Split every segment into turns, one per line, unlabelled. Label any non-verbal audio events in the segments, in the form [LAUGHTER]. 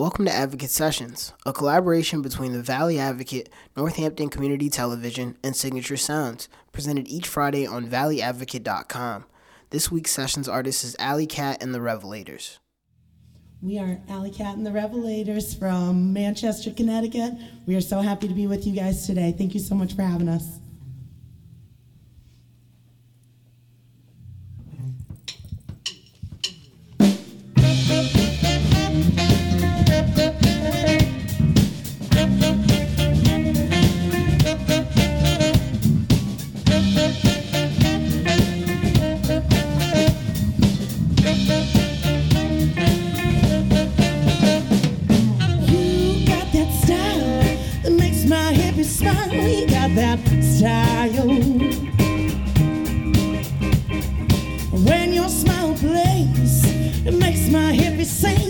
Welcome to Advocate Sessions, a collaboration between the Valley Advocate, Northampton Community Television, and Signature Sounds, presented each Friday on valleyadvocate.com. This week's sessions artist is Alikat and the Revelators.
We are Alikat and the Revelators from Manchester, Connecticut. We are so happy to be with you guys today. Thank you so much for having us. smile, you got that style. When your smile plays, it makes my head be sing.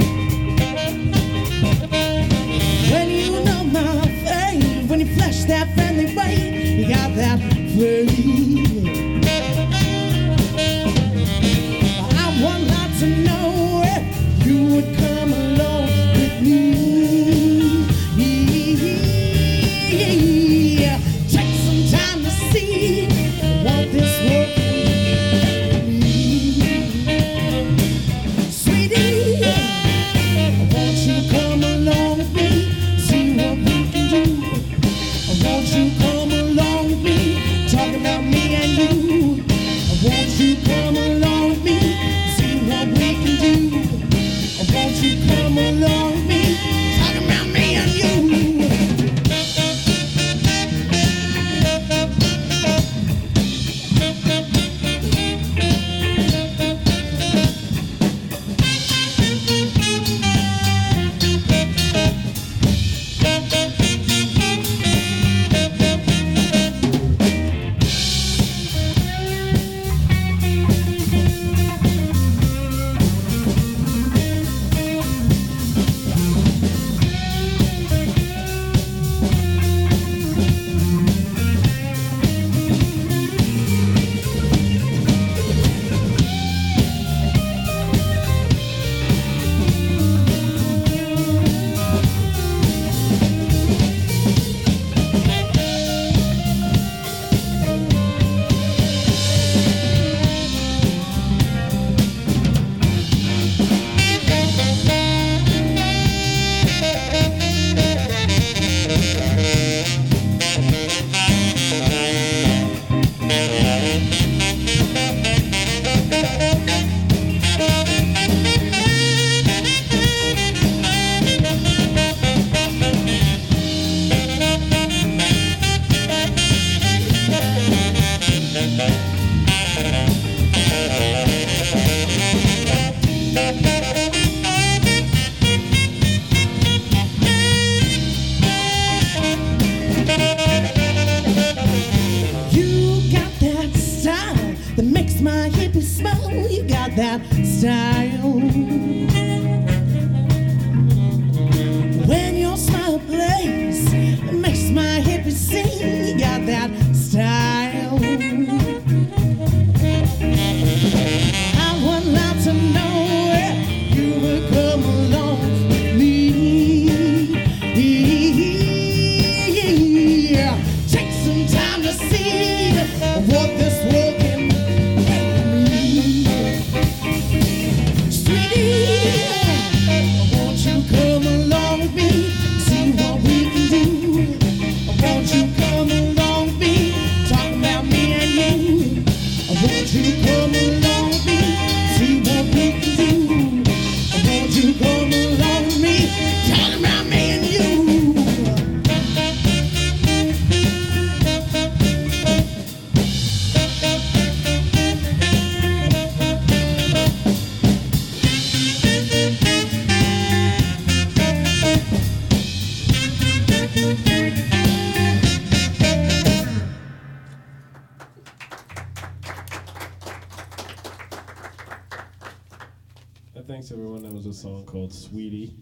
Called Sweetie.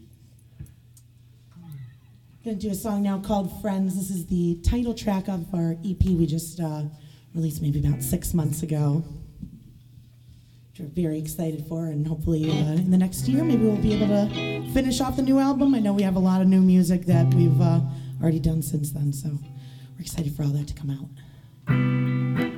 Gonna do a song now called Friends. This is the title track of our EP we just uh, released maybe about six months ago. Which we're very excited for, and hopefully uh, in the next year maybe we'll be able to finish off the new album. I know we have a lot of new music that we've uh, already done since then, so we're excited for all that to come out.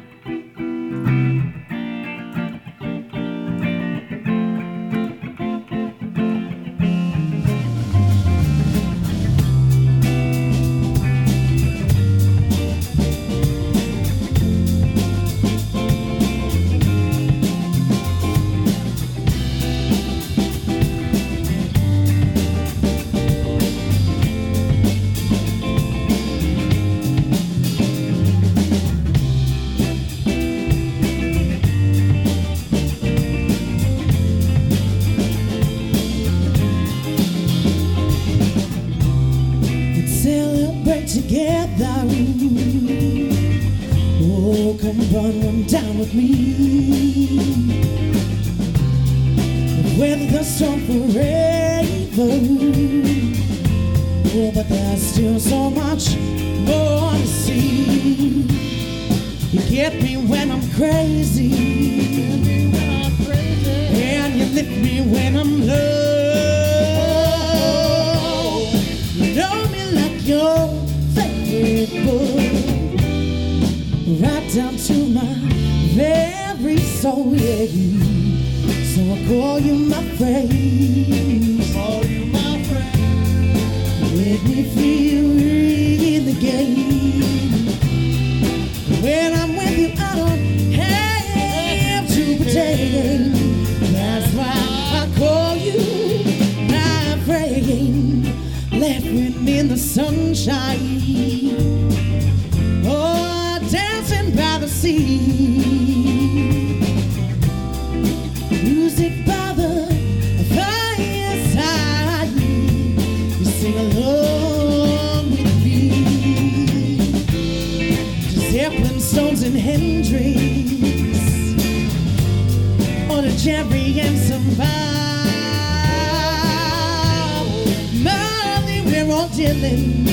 Soul, yeah. So I call you my friend. Call you my friend. Make me feel really game. When I'm with you, I don't have to pretend. That's why I call you my friend. Laughing in the sunshine. Oh, dancing by the sea. And Hendrix. Or the Jerry and some vibe. Molly, we're all dealing.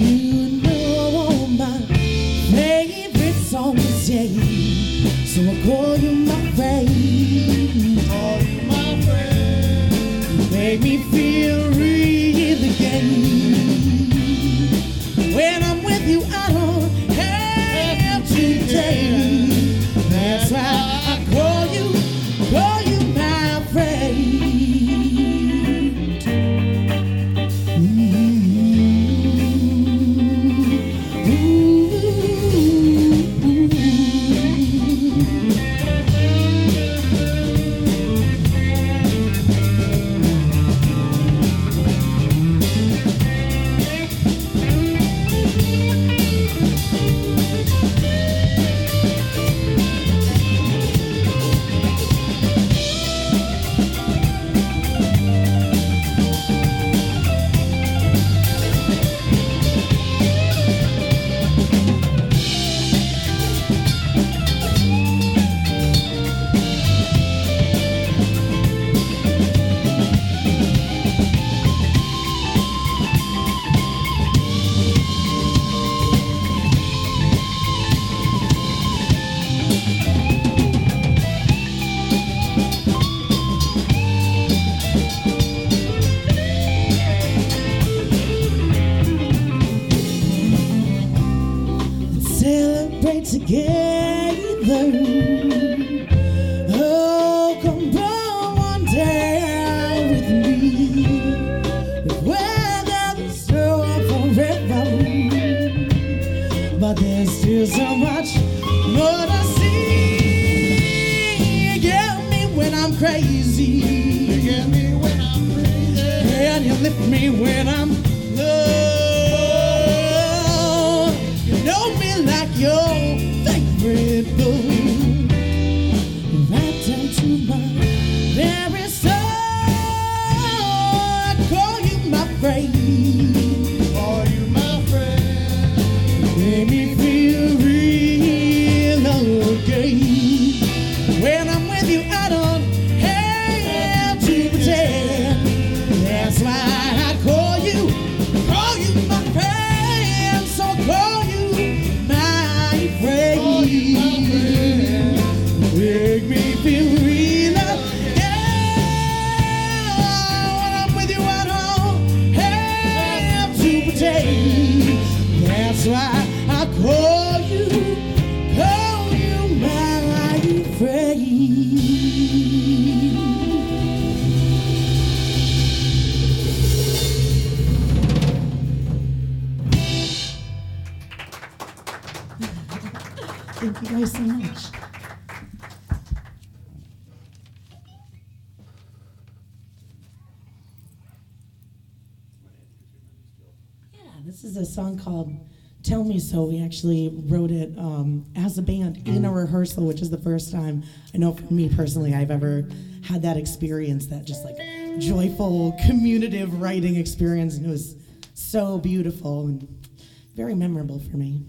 You know all my favorite songs, yeah. So I call you my friend. Call you my friend. You make me feel really gay. When I'm with you, I have song called Tell Me So. We actually wrote it um, as a band in a mm. rehearsal, which is the first time I know for me personally I've ever had that experience, that just like joyful, communicative writing experience. And it was so beautiful and very memorable for me.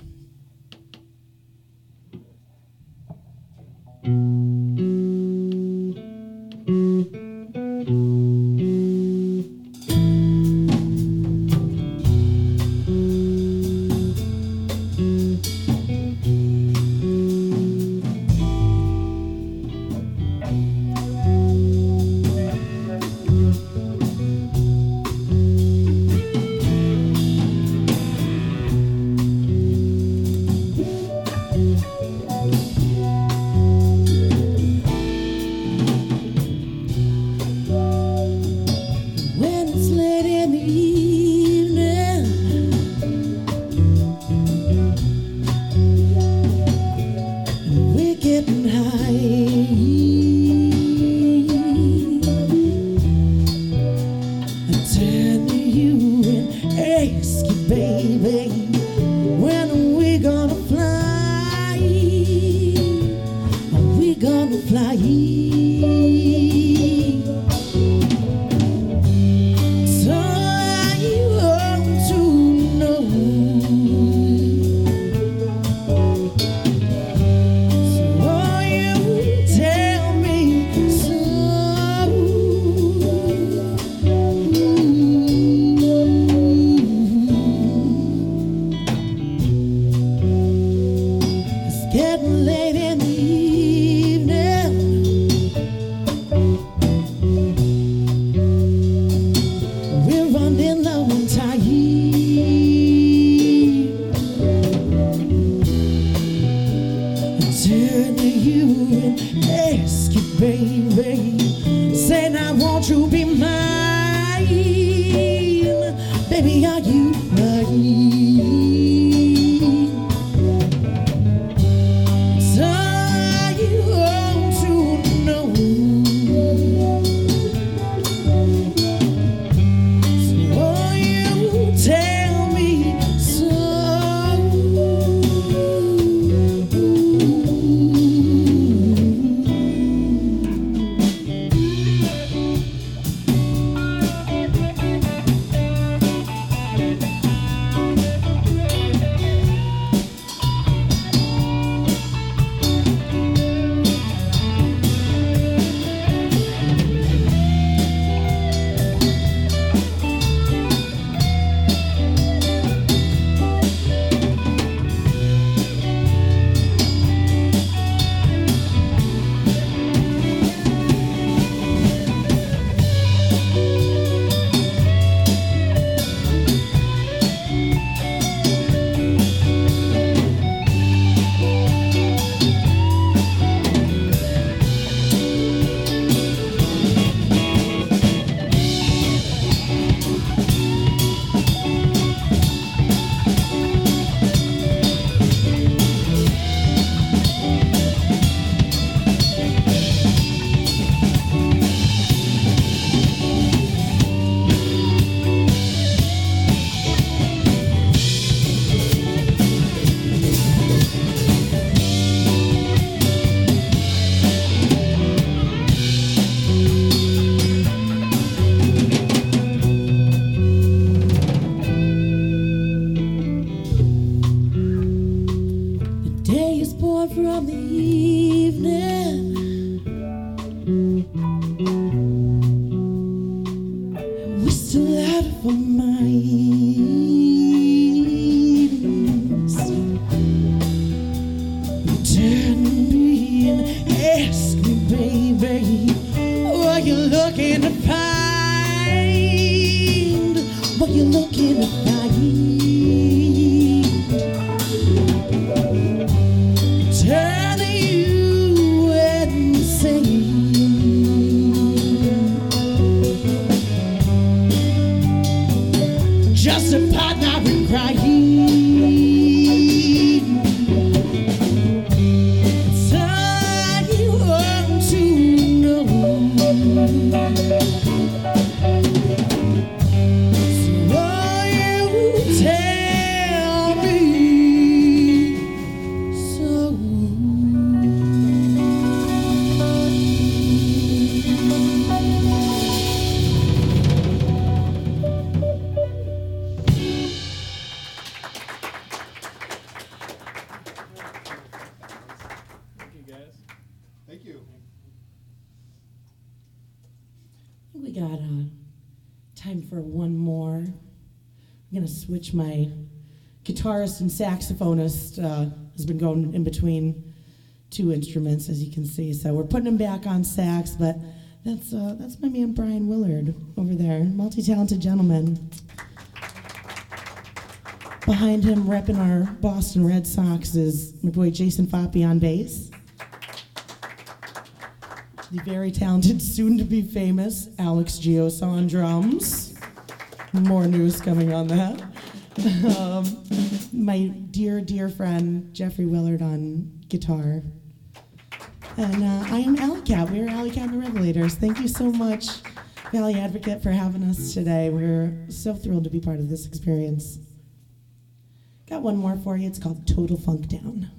Guitarist and saxophonist uh, has been going in between two instruments, as you can see. So we're putting him back on sax, but that's uh, that's my man Brian Willard over there, multi-talented gentleman. Behind him, repping our Boston Red Sox, is my boy Jason Foppe on bass. The very talented, [LAUGHS] soon-to-be famous Alex Giosa on drums. More news coming on that. [LAUGHS] Um, my dear, dear friend Jeffrey Willard on guitar. And uh, I am Alikat. We're Alikat and the Revelators. Thank you so much, Valley Advocate, for having us today. We're so thrilled to be part of this experience. Got one more for you. It's called Total Funk Down.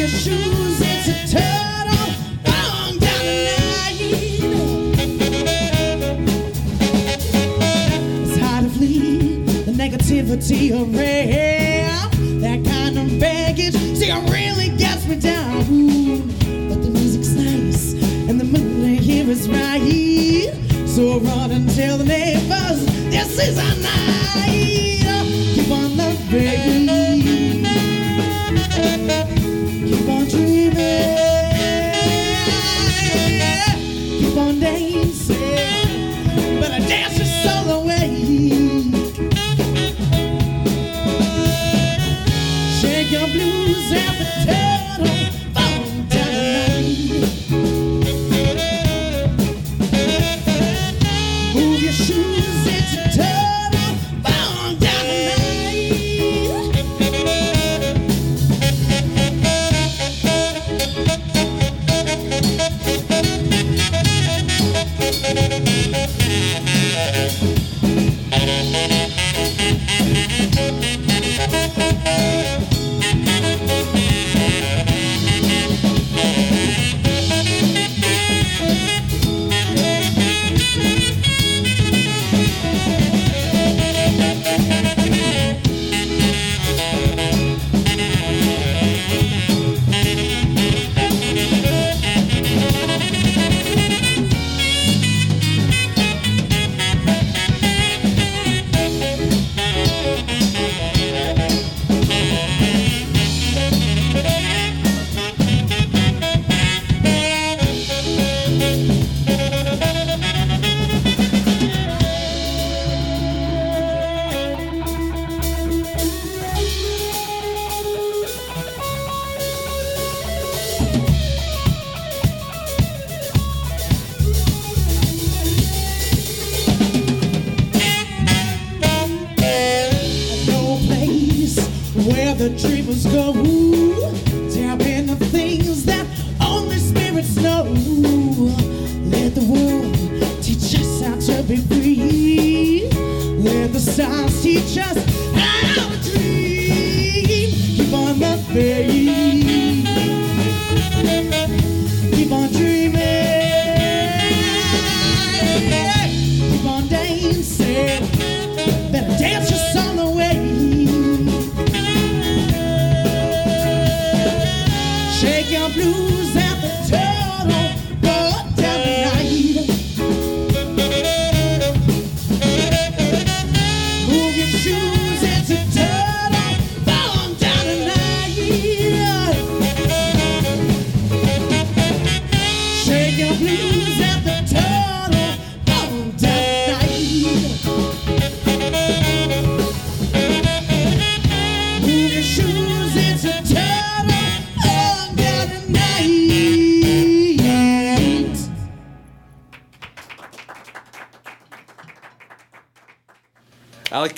Your shoes, it's a turtle on down. It's hard to flee the negativity around. That kind of baggage, see, it really gets me down. But the music's nice and the mood is right. So run and tell the neighbors this is our night. Keep on loving. Keep on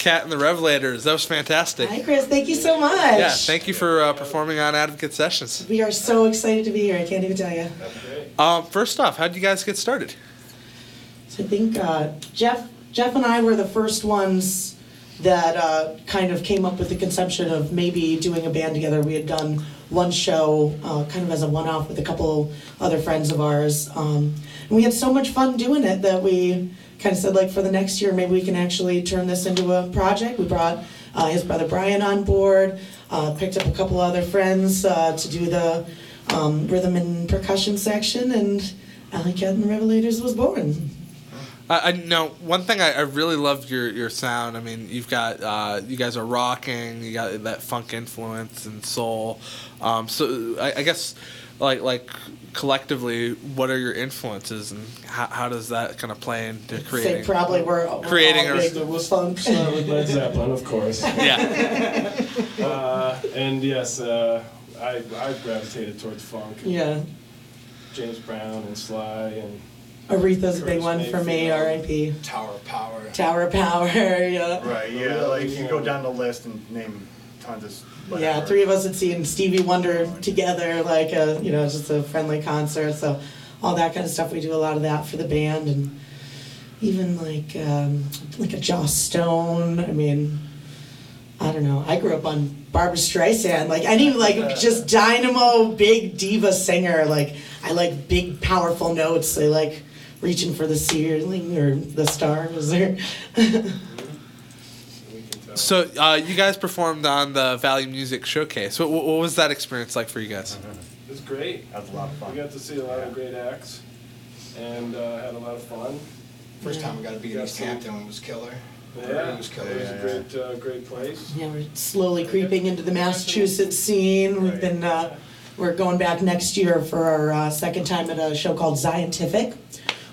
Cat and the Revelators. That was fantastic.
Hi, Chris. Thank you so much.
Yeah, thank you for uh, performing on Advocate Sessions.
We are so excited to be here. I can't even tell you.
Um, first off, how did you guys get started?
So I think uh, Jeff, Jeff and I were the first ones that uh, kind of came up with the conception of maybe doing a band together. We had done one show, uh, kind of as a one-off, with a couple other friends of ours, um, and we had so much fun doing it that we kind of said, like, for the next year, maybe we can actually turn this into a project. We brought uh, his brother Brian on board, uh, picked up a couple other friends uh, to do the um, rhythm and percussion section, and Alikat and the Revelators was born.
I, know one thing I, I really loved your, your sound. I mean, you've got uh, you guys are rocking. You got that funk influence and soul. Um, so I, I guess like like collectively, what are your influences and how, how does that kind of play into
Say
creating?
probably we're, we're
Creating
all
a-
big
So we'll
funk.
start with Led Zeppelin, of course. [LAUGHS]
Yeah, [LAUGHS]
Uh, and yes, uh, I, I gravitated towards funk.
Yeah,
James Brown and Sly and
Aretha's a big
Curtis
one for me.
Mayfield.
R.I.P.
Tower of Power.
Tower of Power. [LAUGHS] Yeah.
Right, yeah, like you can go down the list and name tons of. s-
Yeah, three of us had seen Stevie Wonder together, like a you know just a friendly concert. So all that kind of stuff. We do a lot of that for the band, and even like um, like a Joss Stone. I mean, I don't know. I grew up on Barbara Streisand. Like any like just dynamo, big diva singer. Like I like big, powerful notes. I like reaching for the ceiling or the stars or. [LAUGHS]
we.
So uh, you guys performed on the Valley Music Showcase. What, what was that experience like for you guys? [LAUGHS]
It was great.
That was a lot of fun.
We got to see a lot of great acts and uh, had a lot of fun.
First time we got to be in
Yeah,
East
so-
Hampton it was killer.
Yeah,
It was
it was a great, uh, great place.
Yeah, we're slowly creeping into the Massachusetts scene. We've been, uh, we're going back next year for our uh, second time at a show called Scientific,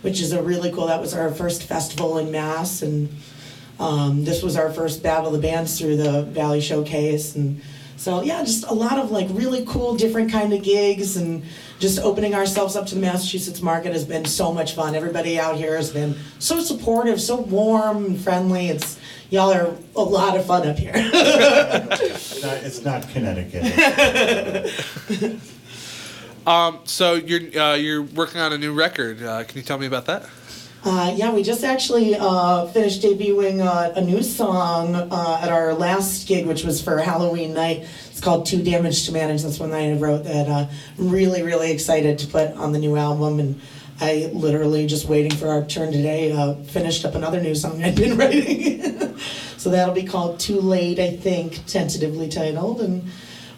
which is a really cool. That was our first festival in Mass, and um, this was our first Battle of the Bands through the Valley Showcase, and so yeah, just a lot of like really cool, different kind of gigs, and just opening ourselves up to the Massachusetts market has been so much fun. Everybody out here has been so supportive, so warm and friendly. It's y'all are a lot of fun up here. [LAUGHS]
It's not, it's not Connecticut. [LAUGHS]
Um, so you're uh, you're working on a new record. Uh, can you tell me about that?
Uh, yeah, we just actually uh, finished debuting uh, a new song uh, at our last gig, which was for Halloween night. It's called Too Damaged to Manage. That's one night I wrote that. Uh, I'm really, really excited to put on the new album. And I literally just waiting for our turn today, uh, finished up another new song I'd been [LAUGHS] writing. so that'll be called Too Late, I think, tentatively titled. And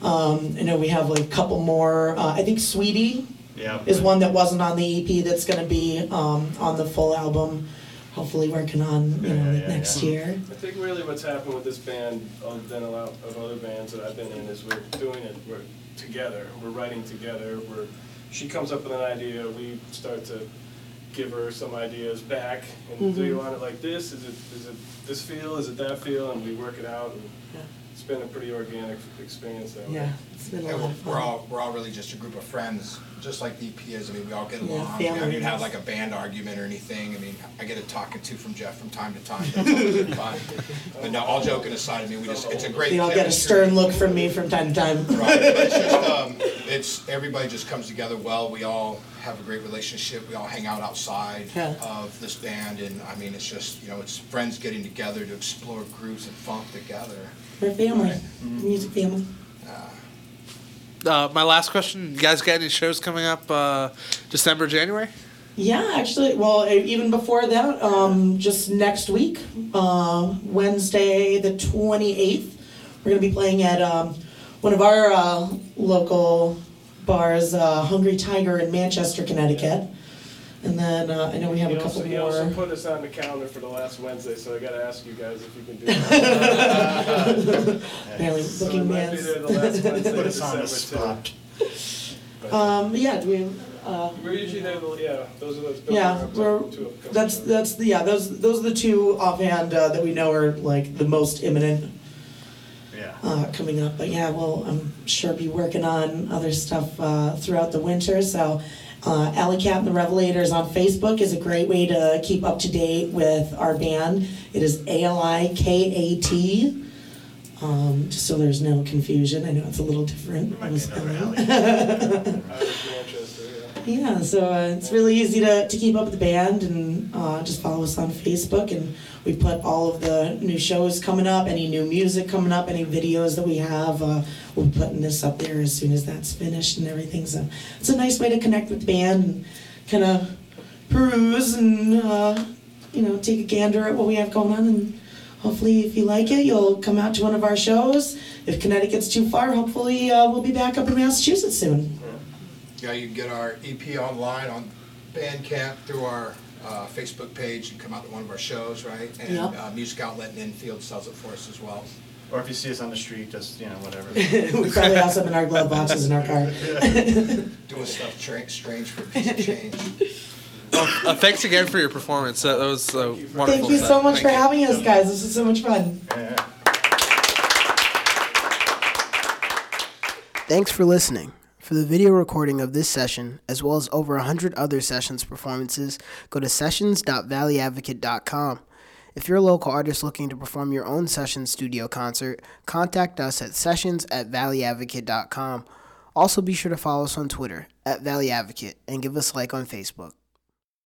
um, I know we have like a couple more. Uh, I think Sweetie
Yeah.
is one that wasn't on the EP that's going to be um, on the full album. Hopefully, working on you know
Yeah, yeah,
next
yeah.
year.
I think really what's happened with this band, other than a lot of other bands that I've been in, is we're doing it, we're together, we're writing together, we're, she comes up with an idea, we start to give her some ideas back, and do you want it like this, is it, is it this feel, is it that feel, and we work it out, and
Yeah.
It's been a pretty organic experience that way.
Yeah, it's been a
Yeah,
lot
we're,
of
we're
fun.
all we're all really just a group of friends, just like the EP is. I mean, we all get
Yeah,
along. we don't
family
even have like a band argument or anything. I mean, I get a talking to from Jeff from time to time. That's always been fun. But no, all joking aside, I mean, we just it's a great.
They all get a
chemistry.
stern look from me from time to time.
Right, but it's just, um, it's, everybody just comes together well, we all have a great relationship, we all hang out outside
Yeah.
of this band, and I mean, it's just, you know, it's friends getting together to explore grooves and funk together.
We're a family, music family.
Uh, my last question: You guys got any shows coming up uh, December, January?
Yeah, actually, well, e- even before that, um, just next week, uh, Wednesday the 28th, we're going to be playing at um, one of our uh, local bars, uh, Hungry Tiger in Manchester, Connecticut. And then uh, I know we have
He
a couple
also, he also
more.
put us on the calendar for the last Wednesday, so I gotta ask you guys if you can do that. [LAUGHS]
Apparently,
So
looking
it might be there the last [LAUGHS] Wednesday
Put
of
us on the
December too.
spot.
But-
Um, yeah, do we, uh,
We're usually there, the- yeah, those are those.
Yeah,
those
we're,
are two upcoming
that's, that's, the yeah, those, those are the two offhand, uh, that we know are like the most imminent,
Yeah.
Uh, coming up. But yeah, we'll, I'm sure be working on other stuff, uh, throughout the winter, so Uh, Alikat and the Revelators on Facebook is a great way to keep up to date with our band. It is A L I K A T. Um, just so there's no confusion, I know it's a little different.
Might be another alley.
Out [LAUGHS] of Manchester, yeah.
So uh, it's really easy to, to keep up with the band and uh, just follow us on Facebook. And we put all of the new shows coming up, any new music coming up, any videos that we have. Uh, we'll be putting this up there as soon as that's finished and everything. So it's a nice way to connect with the band and kind of peruse and, uh, you know, take a gander at what we have going on. And hopefully, if you like it, you'll come out to one of our shows. If Connecticut's too far, hopefully uh, we'll be back up in Massachusetts soon.
Yeah, you can get our EP online on Bandcamp through our uh, Facebook page and come out to one of our shows, right? And
Yep.
uh, Music Outlet in Enfield sells it for us as well.
Or if you see us on the street, just, you know, whatever. [LAUGHS]
we probably have some in our glove boxes in our car. [LAUGHS]
Doing stuff tra- strange for a piece of change.
Uh, thanks again for your performance. That was a wonderful.
Thank you
set.
so much
Thank
for
you.
having us, guys. This was so much fun.
Yeah.
Thanks for listening. For the video recording of this session, as well as over 100 other sessions performances, go to sessions.valleyadvocate.com. If you're a local artist looking to perform your own session studio concert, contact us at sessions at valleyadvocate.com. Also, be sure to follow us on Twitter at Valley Advocate and give us a like on Facebook.